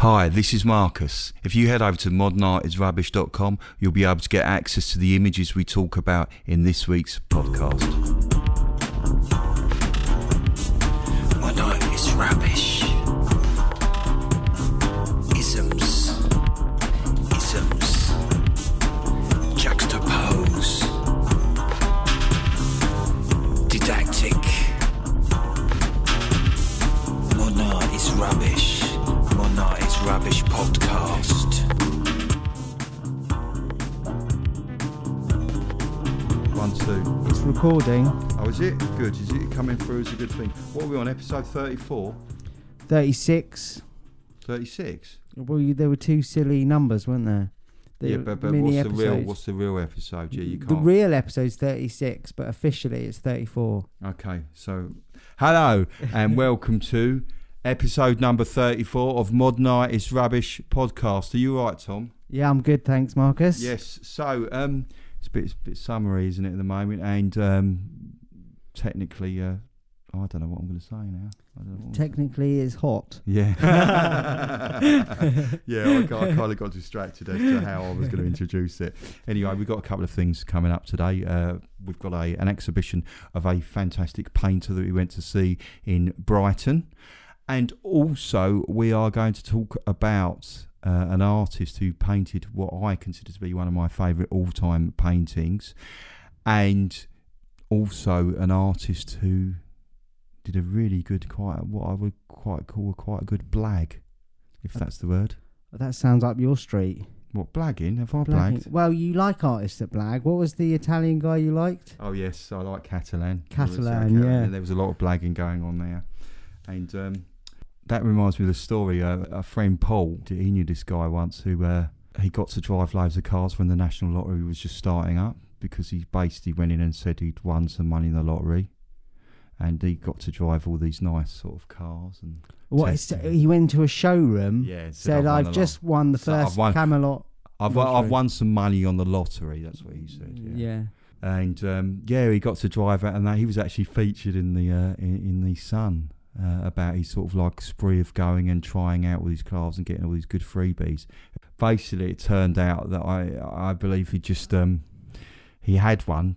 Hi, this is Marcus. If you head over to modernartisrubbish.com, you'll be able to get access to the images we talk about in this week's podcast. Modern art is rubbish. Recording. Oh, is it? Good. Is it coming through as a good thing? What are we on? Episode 34? 36. 36? Well, you, there were two silly numbers, weren't there? The yeah, but, but what's the real what's the real episode? Yeah, you can't. The real episode's 36, but officially it's 34. okay, so hello and welcome to episode number 34 of Modern Art is Rubbish podcast. Are you all right, Tom? Yeah, I'm good, thanks, Marcus. Yes. So, um, it's a bit, it's a bit summery, isn't it, at the moment? And um, technically, uh, I don't know what I'm going to say now. I don't know Technically, it's hot. Yeah. yeah, I, got- I kind of got distracted as to how I was going to introduce it. Anyway, we've got a couple of things coming up today. Uh, we've got a, an exhibition of a fantastic painter that we went to see in Brighton. And also, we are going to talk about uh, an artist who painted what I consider to be one of my favourite all time paintings. And also an artist who did a really good, quite what I would quite call quite a good blag, if that's the word. That sounds up your street. What blagging? Have I Blagging. blagged? Well, you like artists that blag. What was the Italian guy you liked? Oh yes, I like Cattelan. Cattelan, There was, uh, yeah. There was a lot of blagging going on there, and um, that reminds me of the story. Uh, a friend Paul, he knew this guy once who uh, he got to drive loads of cars when the national lottery was just starting up because he basically went in and said he'd won some money in the lottery. And he got to drive all these nice sort of cars and What? is-. He went to a showroom, yeah. said, won I've the just won the So 1st won- Camelot. I've lottery." I've won some money on the lottery. That's what he said. Yeah. yeah. And um, yeah, he got to drive it, and that, he was actually featured in the uh, in, in the Sun uh, about his sort of like spree of going and trying out all these cars and getting all these good freebies. Basically, it turned out that I I believe he just um, he had one,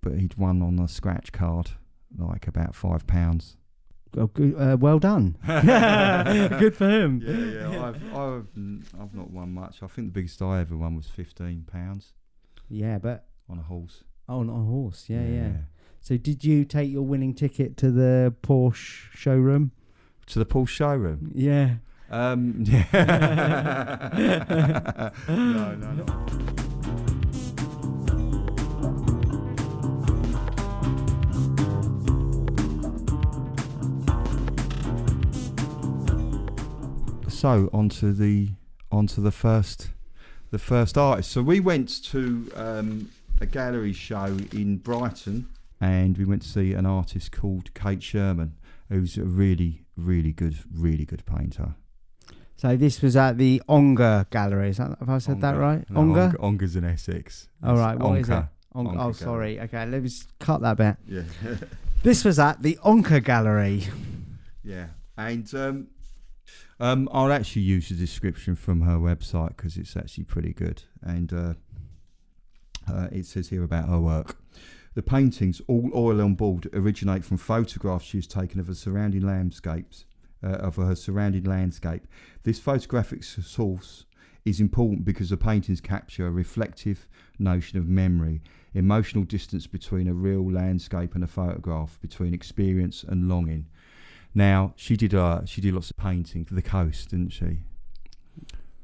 but he'd won on a scratch card, like about five pounds. Oh, uh, well done. good for him. Yeah, yeah. I've I've I've not won much. I think the biggest I ever won was fifteen pounds Yeah, but on a horse. oh, not a horse. Yeah, yeah, So, did you take your winning ticket to the Porsche showroom? To the Porsche showroom. Yeah. Um, yeah. no, no, no. So onto the onto the first the first artist. So we went to um, a gallery show in Brighton, and we went to see an artist called Kate Sherman, who's a really, really good, really good painter. So this was at the Onga Gallery. Is that, have I said that right? No, Onga. Onga- Ongar's in Essex. All right. What is it? Onga. Onca Oh, Gallery. sorry. Okay, let's cut that bit. Yeah, This was at the Onca Gallery. yeah. And um, um, I'll actually use the description from her website because it's actually pretty good. And uh, uh, it says here about her work. The paintings, all oil on board, originate from photographs she has taken of her surrounding landscapes, uh, of her surrounding landscape. This photographic source is important because the paintings capture a reflective notion of memory, emotional distance between a real landscape and a photograph, between experience and longing. Now she did uh, she did lots of painting for the coast, didn't she?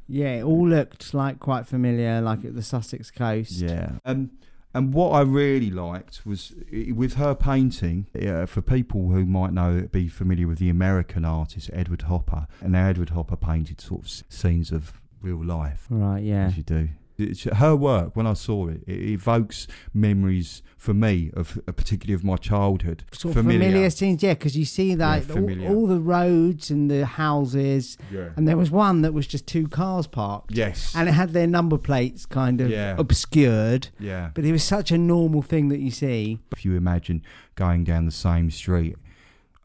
Yeah, it all looked like quite familiar, like at the Sussex coast. Yeah. Um, and what I really liked was with her painting, uh, for people who might know, be familiar with the American artist Edward Hopper. And now Edward Hopper painted sort of scenes of real life, Right. Yeah. as you do. It's, her work, when I saw it, it evokes memories for me of, uh, particularly of my childhood. Sort of familiar, scenes, yeah, because you see that familiar. all, all the roads and the houses, Yeah. and there was one that was just two cars parked, Yes. and it had their number plates kind of Yeah. obscured, yeah. but it was such a normal thing that you see. if you imagine going down the same street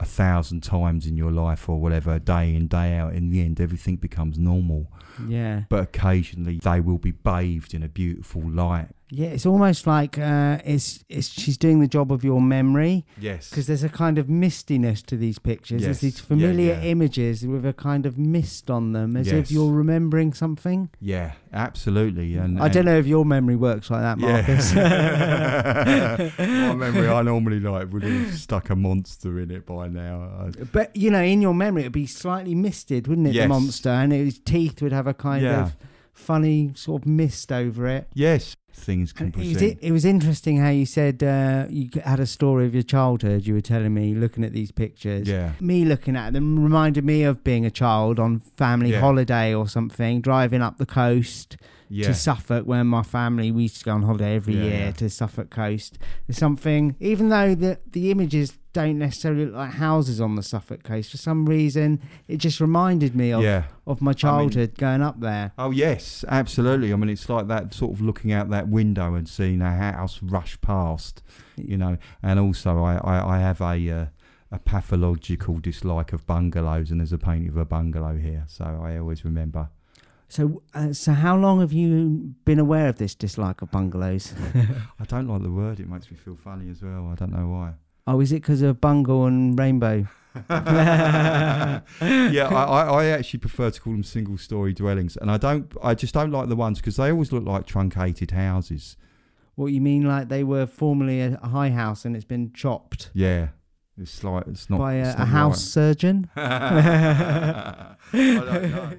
a thousand times in your life or whatever, day in, day out, in the end, everything becomes normal. Yeah. But occasionally they will be bathed in a beautiful light. Yeah, it's almost like uh, it's it's she's doing the job of your memory Yes. because there's a kind of mistiness to these pictures. Yes. There's these familiar yeah. images with a kind of mist on them, as if you're remembering something. Yeah, absolutely. And I don't know if your memory works like that, Marcus. Yeah. My memory, I normally like would have stuck a monster in it by now. But you know, in your memory, it'd be slightly misted, wouldn't it? Yes. The monster, and its teeth would have a kind Yeah. of funny sort of mist over it. Yes, things can And It was, present. it was interesting how you said uh, you had a story of your childhood. You were telling me looking at these pictures. Yeah. Me looking at them reminded me of being a child on family Yeah. holiday or something, driving up the coast Yeah. to Suffolk, where my family we used to go on holiday every Yeah, year to Suffolk coast. There's something, even though the the images don't necessarily look like houses on the Suffolk coast, for some reason it just reminded me of yeah. of my childhood going up there. Oh yes, absolutely. I mean, it's like that sort of looking out that window and seeing a house rush past, you know. And also, I I, I have a uh, a pathological dislike of bungalows, and there's a painting of a bungalow here, so I always remember. So, uh, so how long have you been aware of this dislike of bungalows? I don't like the word; it makes me feel funny as well. I don't know why. Oh, is it because of bungle and rainbow? yeah, I, I, I actually prefer to call them single story dwellings, and I don't. I just don't like the ones because they always look like truncated houses. What you mean, like they were formerly a high house and it's been chopped Yeah, it's like it's not by a, a house surgeon? right. I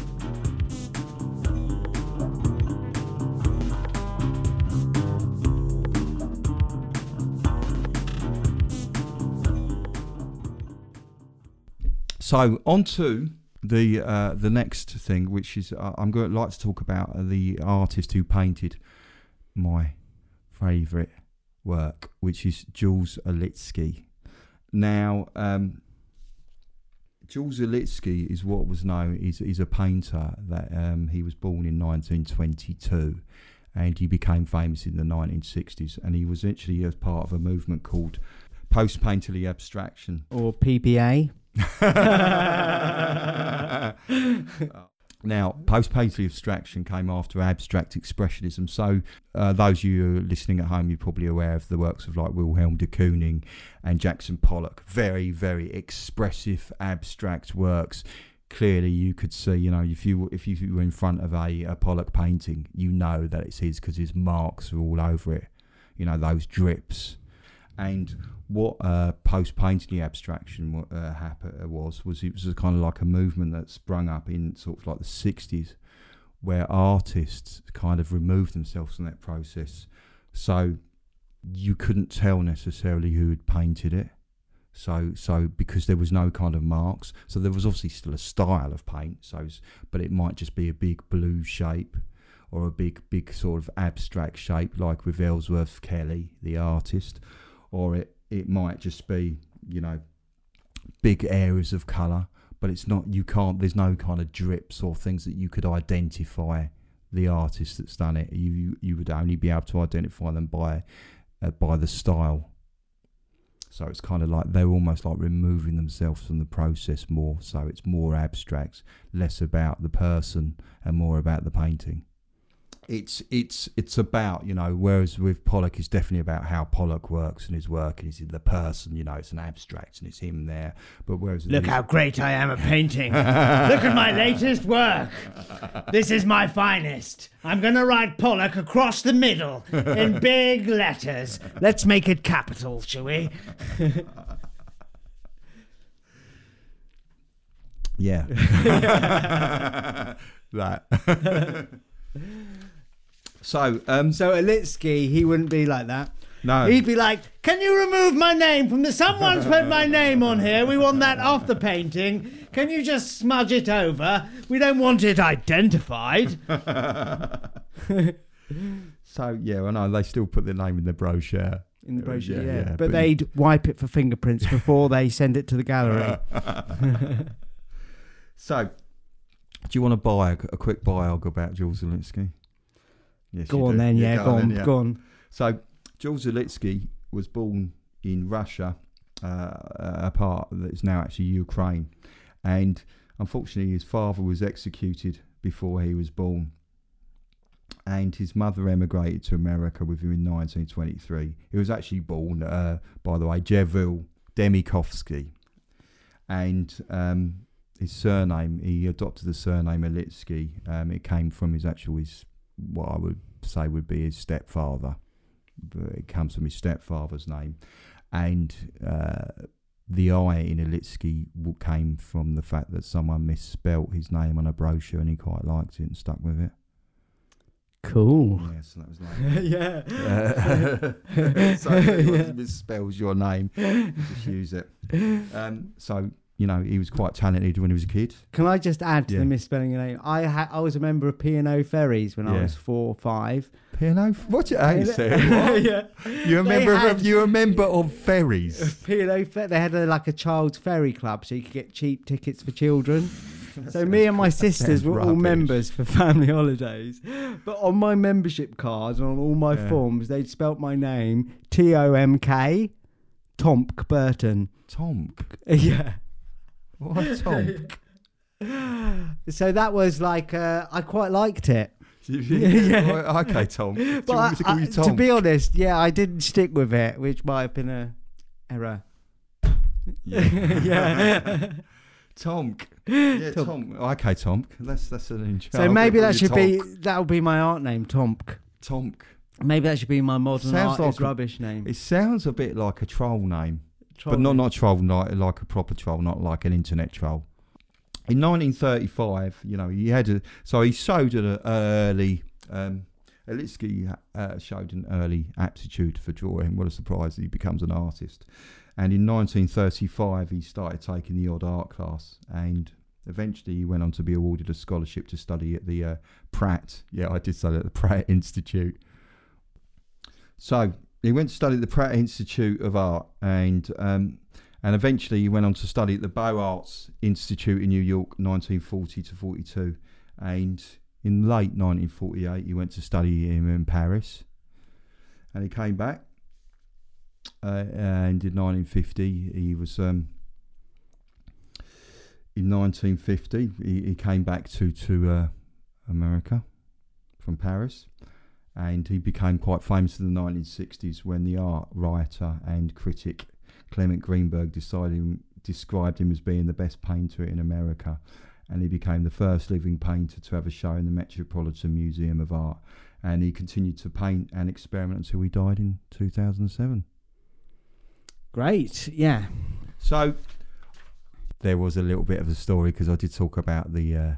So on to the uh, the next thing, which is uh, I'm going to like to talk about the artist who painted my favourite work, which is Jules Olitski. Now, um, Jules Olitski is what was known is is a painter that um, he was born in 1922, and he became famous in the 1960s, and he was actually as part of a movement called post painterly abstraction. Or PPA? now, post painterly abstraction came after abstract expressionism. So, uh, those of you listening at home, you're probably aware of the works of like Wilhelm de Kooning and Jackson Pollock. Very, very expressive, abstract works. Clearly, you could see, you know, if you if you were in front of a, a Pollock painting, you know that it's his because his marks are all over it. You know those drips, and what uh, post painting abstraction uh, happen, was was it was kind of like a movement that sprung up in sort of like the 60s where artists kind of removed themselves from that process. So you couldn't tell necessarily who had painted it. So so because there was no kind of marks. So there was obviously still a style of paint so but it might just be a big blue shape or a big big sort of abstract shape like with Ellsworth Kelly the artist or it it might just be you know big areas of color but it's not you can't there's no kind of drips or things that you could identify the artist that's done it. You you, you would only be able to identify them by uh, by the style. So it's kind of like they're almost like removing themselves from the process more so it's more abstract less about the person and more about the painting it's it's it's about you know whereas with Pollock it's definitely about how Pollock works and his work and he's the person you know it's an abstract and it's him there but whereas Look how great I am at painting. Look at my latest work. This is my finest. I'm going to write Pollock across the middle in big letters. Let's make it capital, shall we? yeah that so um So Olitski, he wouldn't be like that. no He'd be like, "Can you remove my name from the? Someone's put my name on here. We want that off the painting. Can you just smudge it over? We don't want it identified." so yeah I know they still put their name in the brochure In the brochure, Yeah, yeah. yeah, but, but- they'd wipe it for fingerprints before they send it to the gallery. so do you want to buy a, a quick biog about Jules Olitski yes go on do. then, yeah, go on, then, yeah. go on. So, Jules Olitski was born in Russia uh, a part that is now actually Ukraine. And unfortunately, his father was executed before he was born. And his mother emigrated to America with him in 1923. He was actually born, uh, by the way, Jevil Demikovsky. And um, his surname, he adopted the surname Olitski. Um, it came from his actual, his, what I would say would be his stepfather. But it comes from his stepfather's name. And uh, the I in Olitski came from the fact that someone misspelt his name on a brochure and he quite liked it and stuck with it. Cool. Yeah, so that was like. yeah. Uh, so if it misspells your name, just use it. Um, so you know he was quite talented when he was a kid. Can I just add to Yeah. the misspelling your name? I ha- I was a member of P&O Ferries when I Yeah. was four or five. P&O, what you hey, say? Yeah. You're a They member had- of you're a member of ferries. P&O Fer- they had a, like a child's ferry club so you could get cheap tickets for children. so me and my sisters sounds were all rubbish. members for family holidays. But on my membership cards and on all my Yeah. forms, they'd spelt my name T O M K, Tomk Burton. Tom, yeah. What Tom? So that was like uh, I quite liked it. yeah. okay, Tom. Do But me to I- to be honest, yeah, I didn't stick with it, which might have been a error. yeah. Tom. Yeah, Tom. Tom. Okay, Tom. That's that's an intro. so maybe that should be that'll be my art name, Tomk. Tomk. Maybe that should be my modern Sounds art is like a- rubbish name. It sounds a bit like a troll name. But not not troll like like a proper troll, not like an internet troll. In 1935, you know, he had a so he showed an early. Um, Olitski uh, showed an early aptitude for drawing. What a surprise! that He becomes an artist, and in 1935 he started taking the odd art class, and eventually he went on to be awarded a scholarship to study at the uh, Pratt. Yeah, I did study at the Pratt Institute. So he went to study at the Pratt Institute of Art, and um, and eventually he went on to study at the Beaux Arts Institute in New York, 1940 to 42, and in late 1948 he went to study in Paris, and he came back, uh, and in 1950 he was. Um, in 1950, he, he came back to to uh, America from Paris, and he became quite famous in the 1960s when the art writer and critic Clement Greenberg decided described him as being the best painter in America, and he became the first living painter to have a show in the Metropolitan Museum of Art. And he continued to paint and experiment until he died in 2007. Great, yeah. So there was a little bit of a story because I did talk about the uh,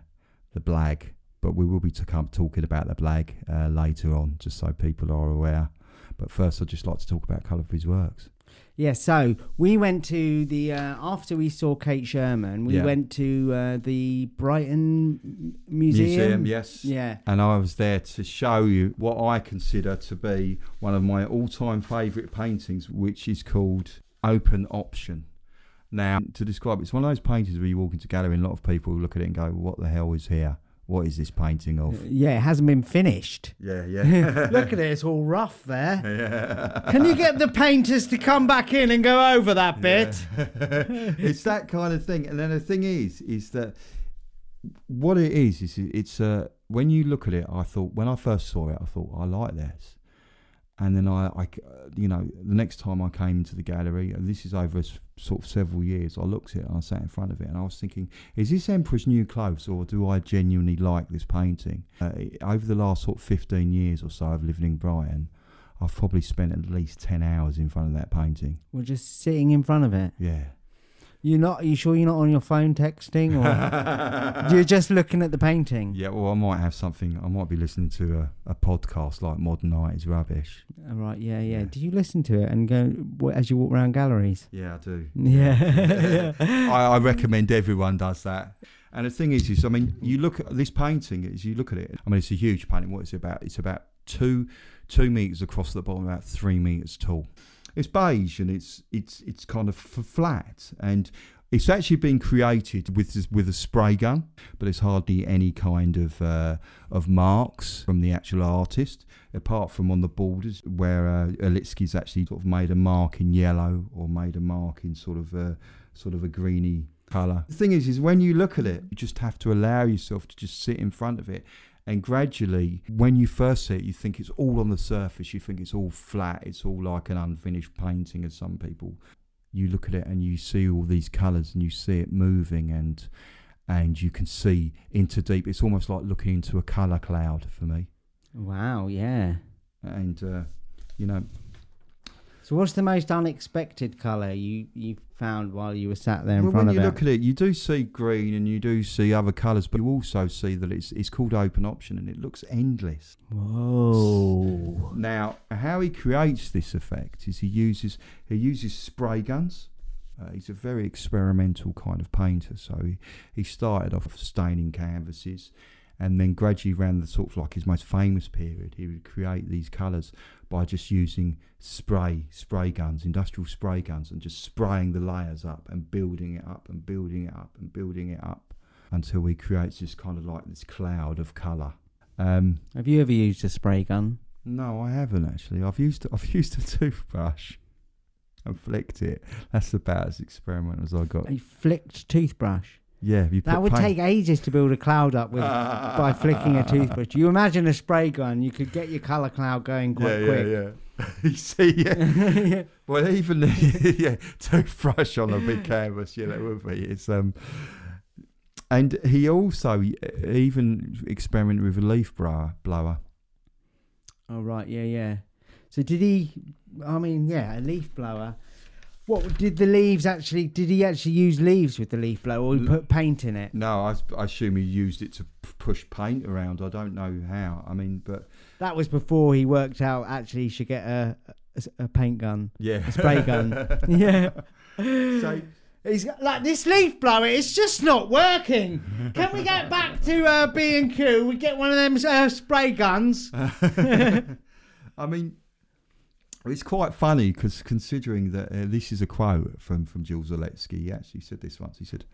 the blag, but we will be to come talking about the blag uh, later on, just so people are aware. But first, I'd just like to talk about a couple of his works. Yeah, so we went to the uh, after we saw Kate Sherman, we Yeah. went to uh, the Brighton Museum. yes. Yeah. And I was there to show you what I consider to be one of my all-time favourite paintings, which is called Open Option. Now, to describe it, it's one of those paintings where you walk into a gallery and a lot of people look at it and go, "What the hell is here? What is this painting of?" Yeah, it hasn't been finished. Yeah, yeah. Look at it, it's all rough there. yeah. Can you get the painters to come back in and go over that bit? it's that kind of thing. And then the thing is, is that what it is is it's uh, when you look at it. I thought when I first saw it, I thought I like this, and then I, uh, you know, the next time I came into the gallery, and this is over sort of several years, I looked at it and I sat in front of it, and I was thinking, is this Emperor's New Clothes, or do I genuinely like this painting? Uh, over the last sort of fifteen years or so of living in Brighton. I've probably spent at least ten hours in front of that painting. We're just sitting in front of it. Yeah. You're not. Are you sure you're not on your phone texting, or you're just looking at the painting? Yeah, well, I might have something. I might be listening to a, a podcast like Modern Art is Rubbish. All right. Yeah, yeah. Yeah. Do you listen to it and go wh- as you walk around galleries? Yeah, I do. Yeah. I, I recommend everyone does that. And the thing is, is I mean, you look at this painting. As you look at it, I mean, it's a huge painting. What is it about? It's about two two meters across the bottom, about three meters tall. It's beige and it's it's it's kind of flat, and It's actually been created with with a spray gun, but there's hardly any kind of uh, of marks from the actual artist, apart from on the borders where uh, Olitski's actually sort of made a mark in yellow or made a mark in sort of a sort of a greeny colour. The thing is, is when you look at it, you just have to allow yourself to just sit in front of it. And gradually, when you first see it, you think it's all on the surface. You think it's all flat. It's all like an unfinished painting, as some people you look at it and you see all these colours and you see it moving and and you can see into deep. It's almost like looking into a colour cloud for me. Wow, yeah. And uh, you know, So, what's the most unexpected colour you, you found while you were sat there in front of it? well, when you look at it, you do see green and you do see other colours, but you also see that it's it's called open option and it looks endless. Whoa. Now, how he creates this effect is he uses he uses spray guns. Uh, he's a very experimental kind of painter. So he, he started off staining canvases, and then gradually around the sort of like his most famous period. He would create these colours by just using spray spray guns, industrial spray guns, and just spraying the layers up and building it up and building it up and building it up until he creates this kind of like this cloud of colour. Um, Have you ever used a spray gun? no, I haven't actually. I've used I've used a toothbrush and flicked it. That's about as experimental as I got. A flicked toothbrush. Yeah, you That would paint- take ages to build a cloud up with by flicking a toothbrush. You imagine a spray gun, you could get your colour cloud going quite yeah, quick. Yeah, yeah. you see, yeah. well, even the yeah, toothbrush on a big canvas, yeah, that would be. It's um, and he also even experimented with a leaf blower. Blower. Oh right, yeah, yeah. So did he? I mean, yeah, a leaf blower. What did the leaves actually? Did he actually use leaves with the leaf blower, or he put paint in it? No, I, I assume he used it to p- push paint around. I don't know how. I mean, but That was before he worked out actually he should get a a, a paint gun, yeah, a spray gun. yeah. so He's got- like this leaf blower. It's just not working. Can we get back to uh, B and Q? We get one of them uh, spray guns. I mean, it's quite funny because considering that uh, this is a quote from from Jules Olitski. He actually said this once. He said,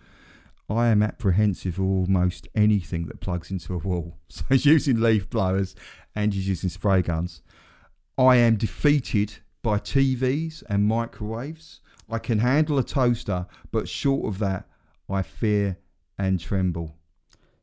"I am apprehensive of almost anything that plugs into a wall." So he's using leaf blowers and he's using spray guns. I am defeated by TVs and microwaves. I can handle a toaster, but short of that, I fear and tremble.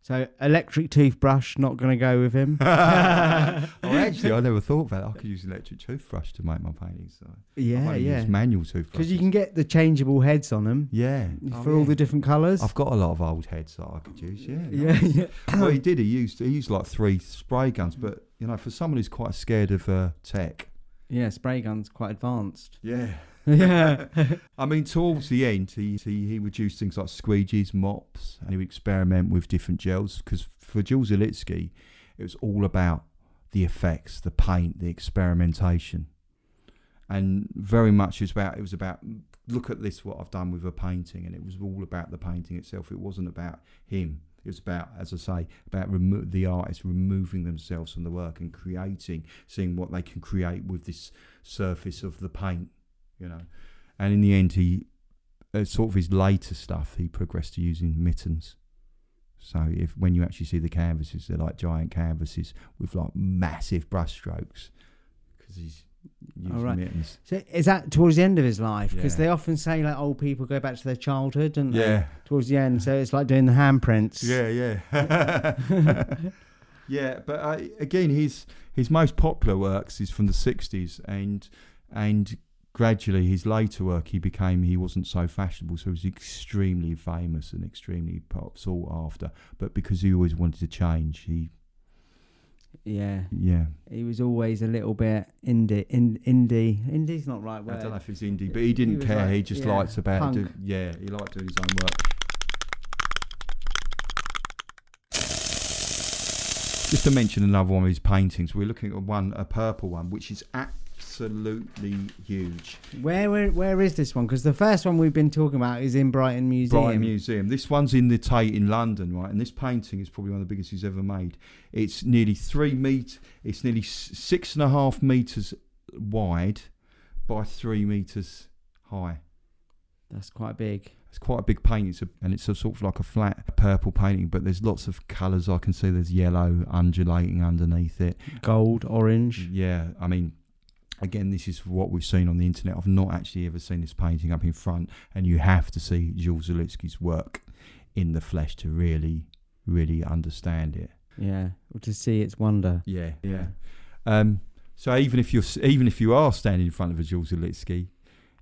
So electric toothbrush not going to go with him. oh, actually, I never thought about it. I could use an electric toothbrush to make my paintings. So yeah, only yeah. used manual toothbrush. Because you can get the changeable heads on them yeah, for Oh, all yeah. the different colours. I've got a lot of old heads that I could use. Yeah, yeah, nice. yeah. well, he did. He used he used like three spray guns, but you know, for someone who's quite scared of uh, tech, Yeah, spray guns quite advanced. yeah. Yeah. I mean, towards the end, he, he he things like squeegees, mops, and he would experiment with different gels. Because for Jules Olitski, it was all about the effects, the paint, the experimentation, and very much it was about it was about look at this what I've done with a painting, and it was all about the painting itself. It wasn't about him. It was about, as I say, about remo- the artist removing themselves from the work and creating, seeing what they can create with this surface of the paint, you know. And in the end, he uh, sort of his later stuff, he progressed to using mittens. So if when you actually see the canvases, they're like giant canvases with like massive brush strokes because he's using right. mittens. So is that towards the end of his life? Because Yeah. they often say like old people go back to their childhood, they? Yeah, Towards the end, so it's like doing the handprints. yeah, yeah, yeah. But uh, again, his his most popular works is from the '60s, and and gradually his later work he became he wasn't so fashionable, so he was extremely famous and extremely sought after. But because he always wanted to change, he Yeah. yeah. He was always a little bit indie. In, indie. Indie's not right I don't know if it's indie, but he He didn't was care. like- he just yeah, liked about do, yeah, he liked doing his own work. Just to mention another one of his paintings, we're looking at one, a purple one, which is absolutely huge. Where, where where is this one? Because the first one we've been talking about is in Brighton Museum. Brighton Museum. This one's in the Tate in London, right? And this painting is probably one of the biggest he's ever made. It's nearly three meter. It's nearly six and a half meters wide by three meters high. That's quite big. It's quite a big painting, it's a, and it's a sort of like a flat purple painting, but there's lots of colours I can see. There's yellow undulating underneath it. Gold, orange. Yeah, I mean, again, this is what we've seen on the internet. I've not actually ever seen this painting up in front, and you have to see Jules Olitski's work in the flesh to really, really understand it. Yeah. Or to see its wonder. Yeah, yeah. Um, so even if you're even if you are standing in front of a Jules Olitski,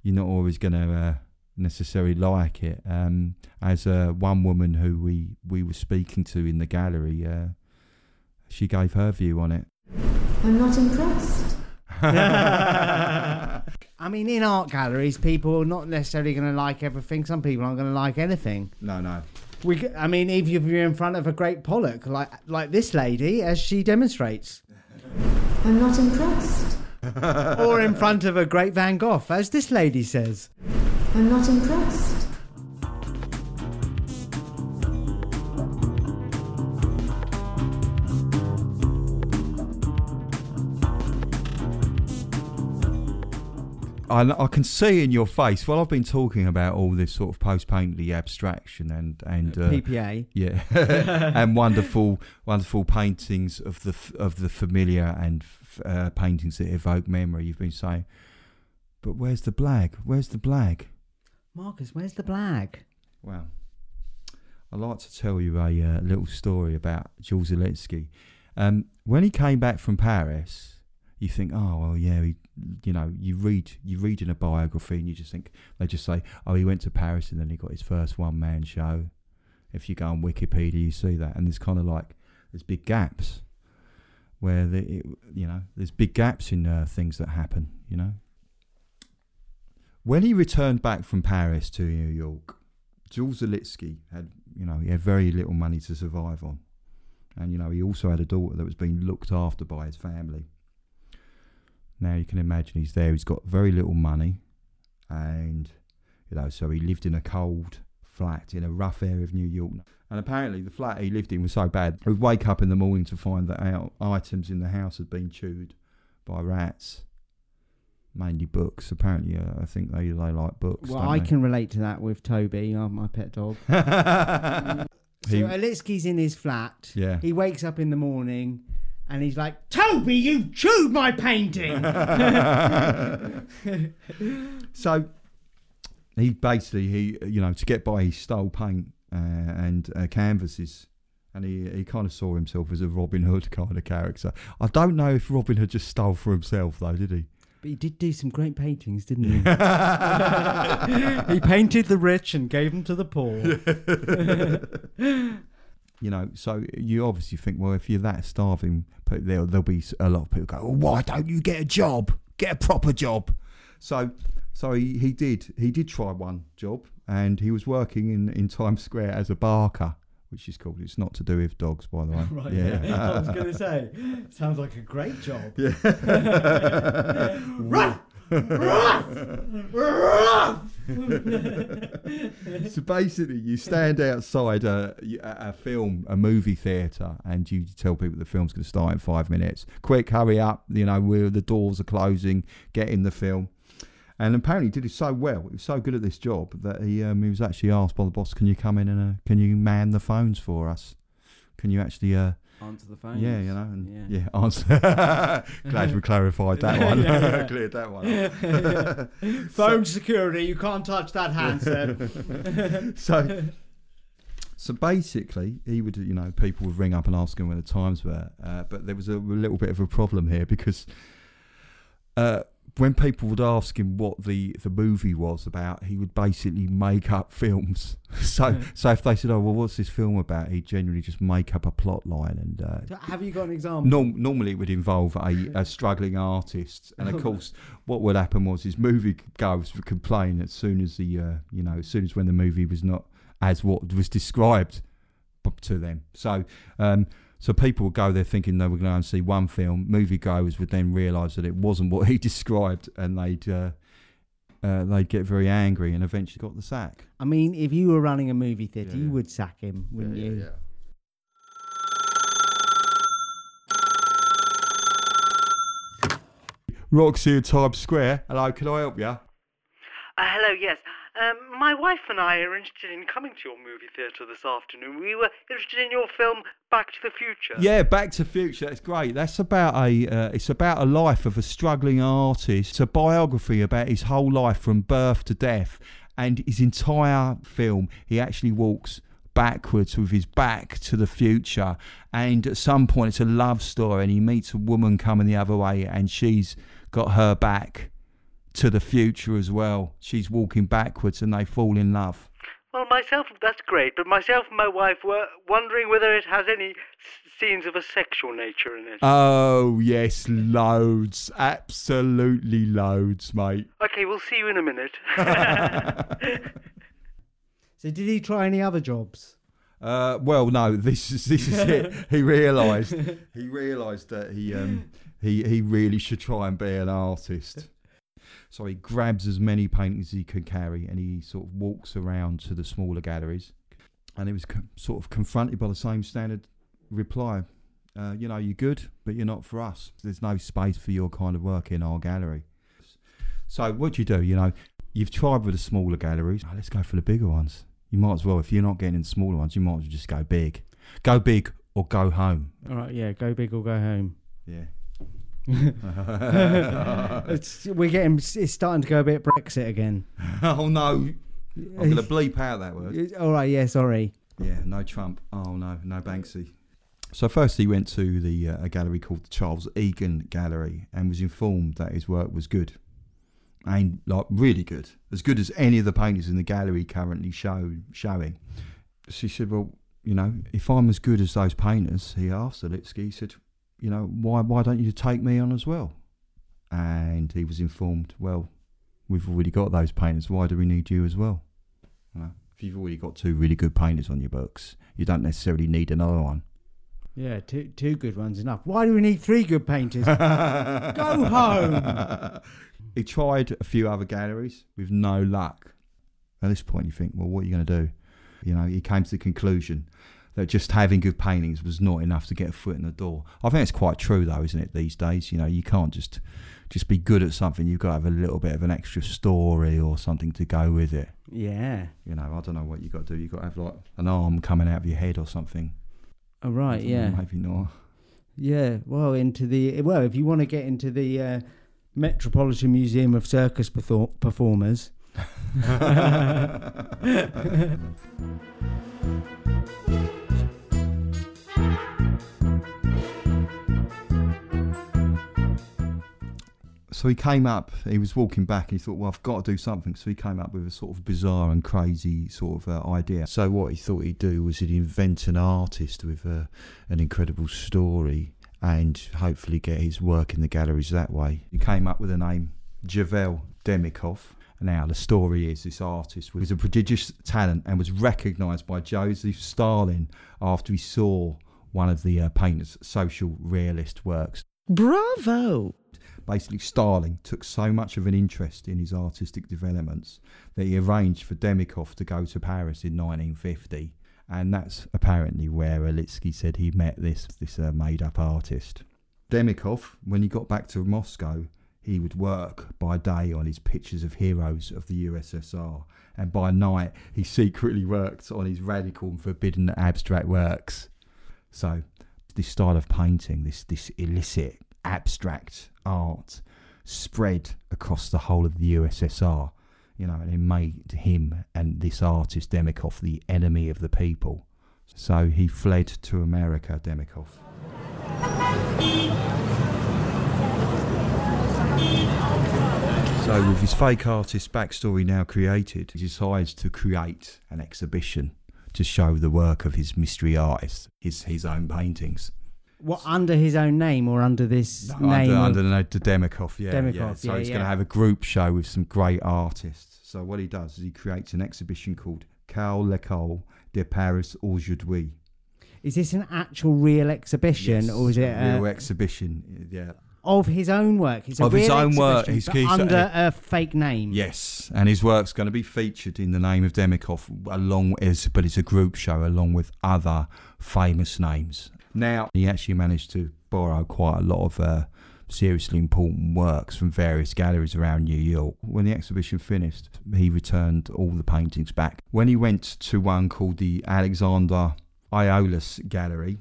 you're not always going to uh, necessarily like it. Um, as uh, one woman who we we were speaking to in the gallery, uh, she gave her view on it. I'm not impressed. I mean, in art galleries, people are not necessarily going to like everything. Some people aren't going to like anything. No, no. We, c- I mean, if you're in front of a great Pollock, like like this lady, as she demonstrates, I'm not impressed. or in front of a great Van Gogh, as this lady says. I'm not impressed. I, I can see in your face. Well, I've been talking about all this sort of post painterly abstraction and and uh, PPA. yeah, and wonderful wonderful paintings of the f- of the familiar and f- uh, paintings that evoke memory. You've been saying, but where's the blag? Where's the blag? Marcus, where's the blag? Well, I'd like to tell you a uh, little story about Jules Olitski. Um, when he came back from Paris, you think, oh well, yeah, he, you know, you read you read in a biography and you just think they just say, oh, he went to Paris and then he got his first one man show. If you go on Wikipedia, you see that, and there's kind of like there's big gaps where the it, you know there's big gaps in uh, things that happen. You know, when he returned back from Paris to New York, Jules Olitski had, you know, he had very little money to survive on. And, you know, he also had a daughter that was being looked after by his family. Now you can imagine he's there, he's got very little money. And, you know, so he lived in a cold flat in a rough area of New York. And apparently the flat he lived in was so bad, he'd wake up in the morning to find that our items in the house had been chewed by rats. Mainly books. Apparently, uh, I think they, they like books. Well, I they? can relate to that with Toby, uh, my pet dog. He- so Olitski's in his flat. Yeah. He wakes up in the morning and he's like, Toby, you've chewed my painting. so he basically he you know to get by he stole paint uh, and uh, canvases and he, he kind of saw himself as a Robin Hood kind of character. I don't know if Robin Hood just stole for himself though, did he? but he did do some great paintings, didn't he? he painted the rich and gave them to the poor. You know, so you obviously think, well, if you're that starving, there'll, there'll be a lot of people go, well, why don't you get a job? Get a proper job. So, so he, he did. He did try one job, and he was working in, in Times Square as a barker, which is called. It's not to do with dogs, by the way. Right, yeah. I was going to say, sounds like a great job. so basically, you stand outside a, a film, a movie theatre, and you tell people the film's going to start in five minutes. Quick, hurry up! You know, where the doors are closing. Get in the film. And apparently, he did it so well. He was so good at this job that he um, he was actually asked by the boss, "Can you come in and uh, can you man the phones for us? Can you actually uh, Answer the phone. yeah, you know, and Yeah. yeah, answer. Glad we clarified that one. Yeah, yeah. Cleared that one. up. Phone security, you can't touch that handset. so so basically he would you know people would ring up and ask him when the times were uh, but there was a little bit of a problem here because uh, when people would ask him what the, the movie was about, he would basically make up films. So, so if they said, "Oh, well, what's this film about?" He'd generally just make up a plot line, and uh, Have you got an example? Norm- normally it would involve a, a struggling artist, and of course, what would happen was his movie goers would complain as soon as the uh, you know as soon as when the movie was not as what was described to them. So um, so people would go there thinking they were going to go and see one film. Movie goers would then realise that it wasn't what he described, and they'd uh, uh, they'd get very angry and eventually got the sack. I mean, if you were running a movie theatre, Yeah, you yeah. would sack him, wouldn't you? Roxy at Times Square. Hello, can I help you? Uh, hello, yes. Um, my wife and I are interested in coming to your movie theatre this afternoon. We were interested in your film Back to the Future. Yeah, Back to the Future. That's great. That's about a. Uh, it's about a life of a struggling artist. It's a biography about his whole life from birth to death, and his entire film. He actually walks backwards with his back to the future, and at some point it's a love story, and he meets a woman coming the other way, and she's got her back to the future as well. She's walking backwards, and they fall in love. Well, myself, that's great, but myself and my wife were wondering whether it has any s- scenes of a sexual nature in it. Oh yes, loads, absolutely loads, mate. okay, we'll see you in a minute. So did he try any other jobs? Uh, well, no. This is this is it. He realised he realised that he um, he he really should try and be an artist. So he grabs as many paintings as he can carry, and he sort of walks around to the smaller galleries, and he was co- sort of confronted by the same standard reply. Uh, you know, you're good, but you're not for us. There's no space for your kind of work in our gallery. So what do you do? You know, you've tried with the smaller galleries. Oh, let's go for the bigger ones. You might as well, if you're not getting in the smaller ones, you might as well just go big. Go big or go home. All right, yeah, go big or go home. Yeah. It's, we're getting. It's starting to go a bit Brexit again. oh no. I'm going to bleep out that word. All right, yeah, sorry. Yeah, no Trump. Oh no, no Banksy. So first he went to the uh, a gallery called the Charles Egan Gallery and was informed that his work was good. And like really good. As good as any of the painters in the gallery currently show showing. She said, Well, you know, if I'm as good as those painters, he asked the Litsky, he said, you know, why why don't you take me on as well? And he was informed, Well, we've already got those painters, why do we need you as well? You know, if you've already got two really good painters on your books, you don't necessarily need another one. Yeah, two two good ones enough. Why do we need three good painters? go home. he tried a few other galleries with no luck. At this point, you think, well, what are you going to do? You know, he came to the conclusion that just having good paintings was not enough to get a foot in the door. I think it's quite true, though, isn't it? These days, you know, you can't just just be good at something. You've got to have a little bit of an extra story or something to go with it. Yeah. You know, I don't know what you got to do. You got to have like an arm coming out of your head or something. All right. Yeah. maybe not. Yeah. Well, into the well, if you want to get into the uh, Metropolitan Museum of Circus perfor- Performers. so he came up, he was walking back, and he thought, well, I've got to do something. So he came up with a sort of bizarre and crazy sort of uh, idea. So what he thought he'd do was he'd invent an artist with uh, an incredible story and hopefully get his work in the galleries that way. He came up with the name Javel Demikov. Now, the story is this artist was a prodigious talent and was recognised by Joseph Stalin after he saw one of the uh, painter's social realist works Bravo! Basically Stalin took so much of an interest in his artistic developments that he arranged for Demikov to go to Paris in 1950, and that's apparently where Olitski said he met this this uh, made-up artist. Demikov, when he got back to Moscow, he would work by day on his pictures of heroes of the USSR, and by night he secretly worked on his radical and forbidden abstract works. So, this style of painting, this this illicit abstract art, spread across the whole of the USSR. You know, and it made him and this artist Demikov the enemy of the people. So he fled to America, Demikov. So, with his fake artist backstory now created, he decides to create an exhibition to show the work of his mystery artist, his his own paintings. What under his own name or under this No, name? under, of- under the name to Demikov, yeah, yeah. So yeah, he's going to have a group show with some great artists. So what he does is he creates an exhibition called Cal L'école de Paris aujourd'hui. is this an actual real exhibition or is it a real uh, exhibition? Yeah. of his own work? It's a Of his own work, he's- he's- under a fake name. Yes, and his work's going to be featured in the name of Demikov along as, but it's a group show along with other famous names. Now he actually managed to borrow quite a lot of uh, seriously important works from various galleries around New York. When the exhibition finished, he returned all the paintings back. When he went to one called the Alexander Iolas Gallery,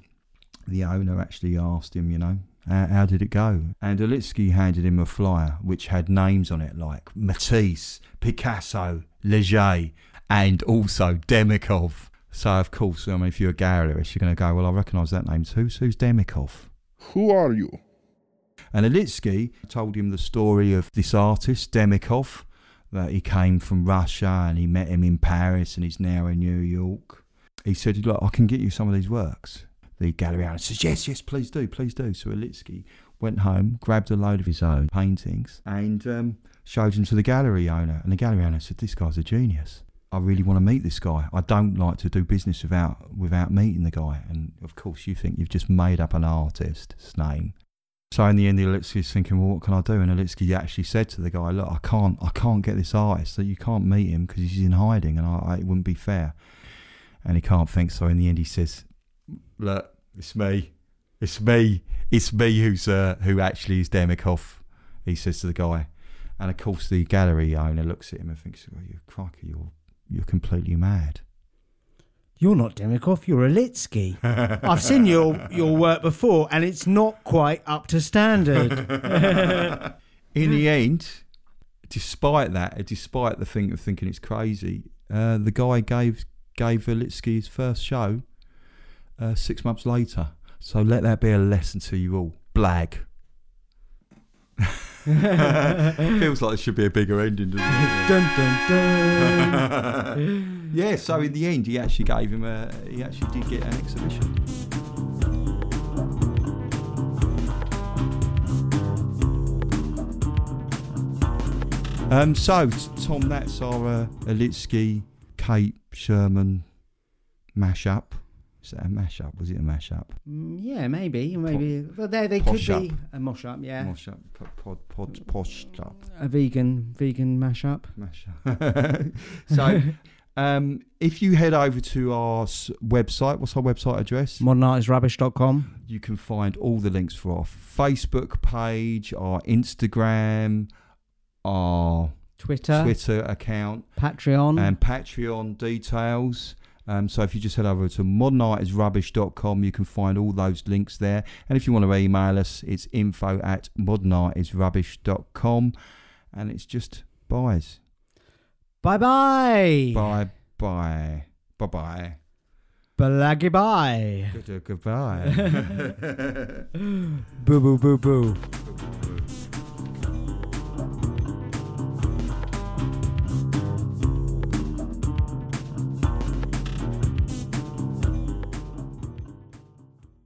the owner actually asked him, you know, how, how did it go? And Olitski handed him a flyer which had names on it like Matisse, Picasso, Leger, and also Demikov. So, of course, I mean, if you're a gallerist, you're going to go, well, I recognise that name. Who's, who's Demikov? Who are you? And Olitski told him the story of this artist, Demikov, that he came from Russia and he met him in Paris and he's now in New York. He said, Look, I can get you some of these works. The gallery owner says, Yes, yes, please do, please do. So Olitski went home, grabbed a load of his own paintings and um, showed them to the gallery owner. And the gallery owner said, This guy's a genius. I really want to meet this guy. I don't like to do business without without meeting the guy. And of course, you think you've just made up an artist's name. So in the end, Olitski's thinking, well, what can I do? And Olitski actually said to the guy, look, I can't, I can't get this artist. So you can't meet him because he's in hiding, and I, I, it wouldn't be fair. And he can't think. So in the end, he says, look, it's me, it's me, it's me who's uh, who actually is Demikov. He says to the guy, and of course the gallery owner looks at him and thinks, well, you crikey, you're you're completely mad. You're not Demikov, you're Olitski. I've seen your your work before, and it's not quite up to standard. In the end, despite that, despite the thing of thinking it's crazy, uh, the guy gave gave Olitski his first show uh, six months later. So let that be a lesson to you all. Blag. Feels like it should be a bigger ending, doesn't it? dun, dun, dun. yeah. So in the end, he actually gave him a. He actually did get an exhibition. Um. So Tom, that's our uh, Olitski, Kate Sherman mashup. Is that a mashup? Was it a mashup? Mm, yeah, maybe, maybe. Well, there they could Posh be a mosh up. Yeah, Mashup. Pod. Pod. Pod. Up. a vegan vegan mashup. Mashup. so, um, if you head over to our website, what's our website address? Modernartistrubbish.com. you can find all the links for our Facebook page, our Instagram, our Twitter, Twitter account, Patreon. and Patreon details. Um, so if you just head over to modernartisrubbish.com, you can find all those links there. And if you want to email us, it's info at modernartisrubbish.com. And it's just buys. bye bye. Bye bye. Bye bye. Blaggy bye. Good, Goodbye. boo boo boo boo.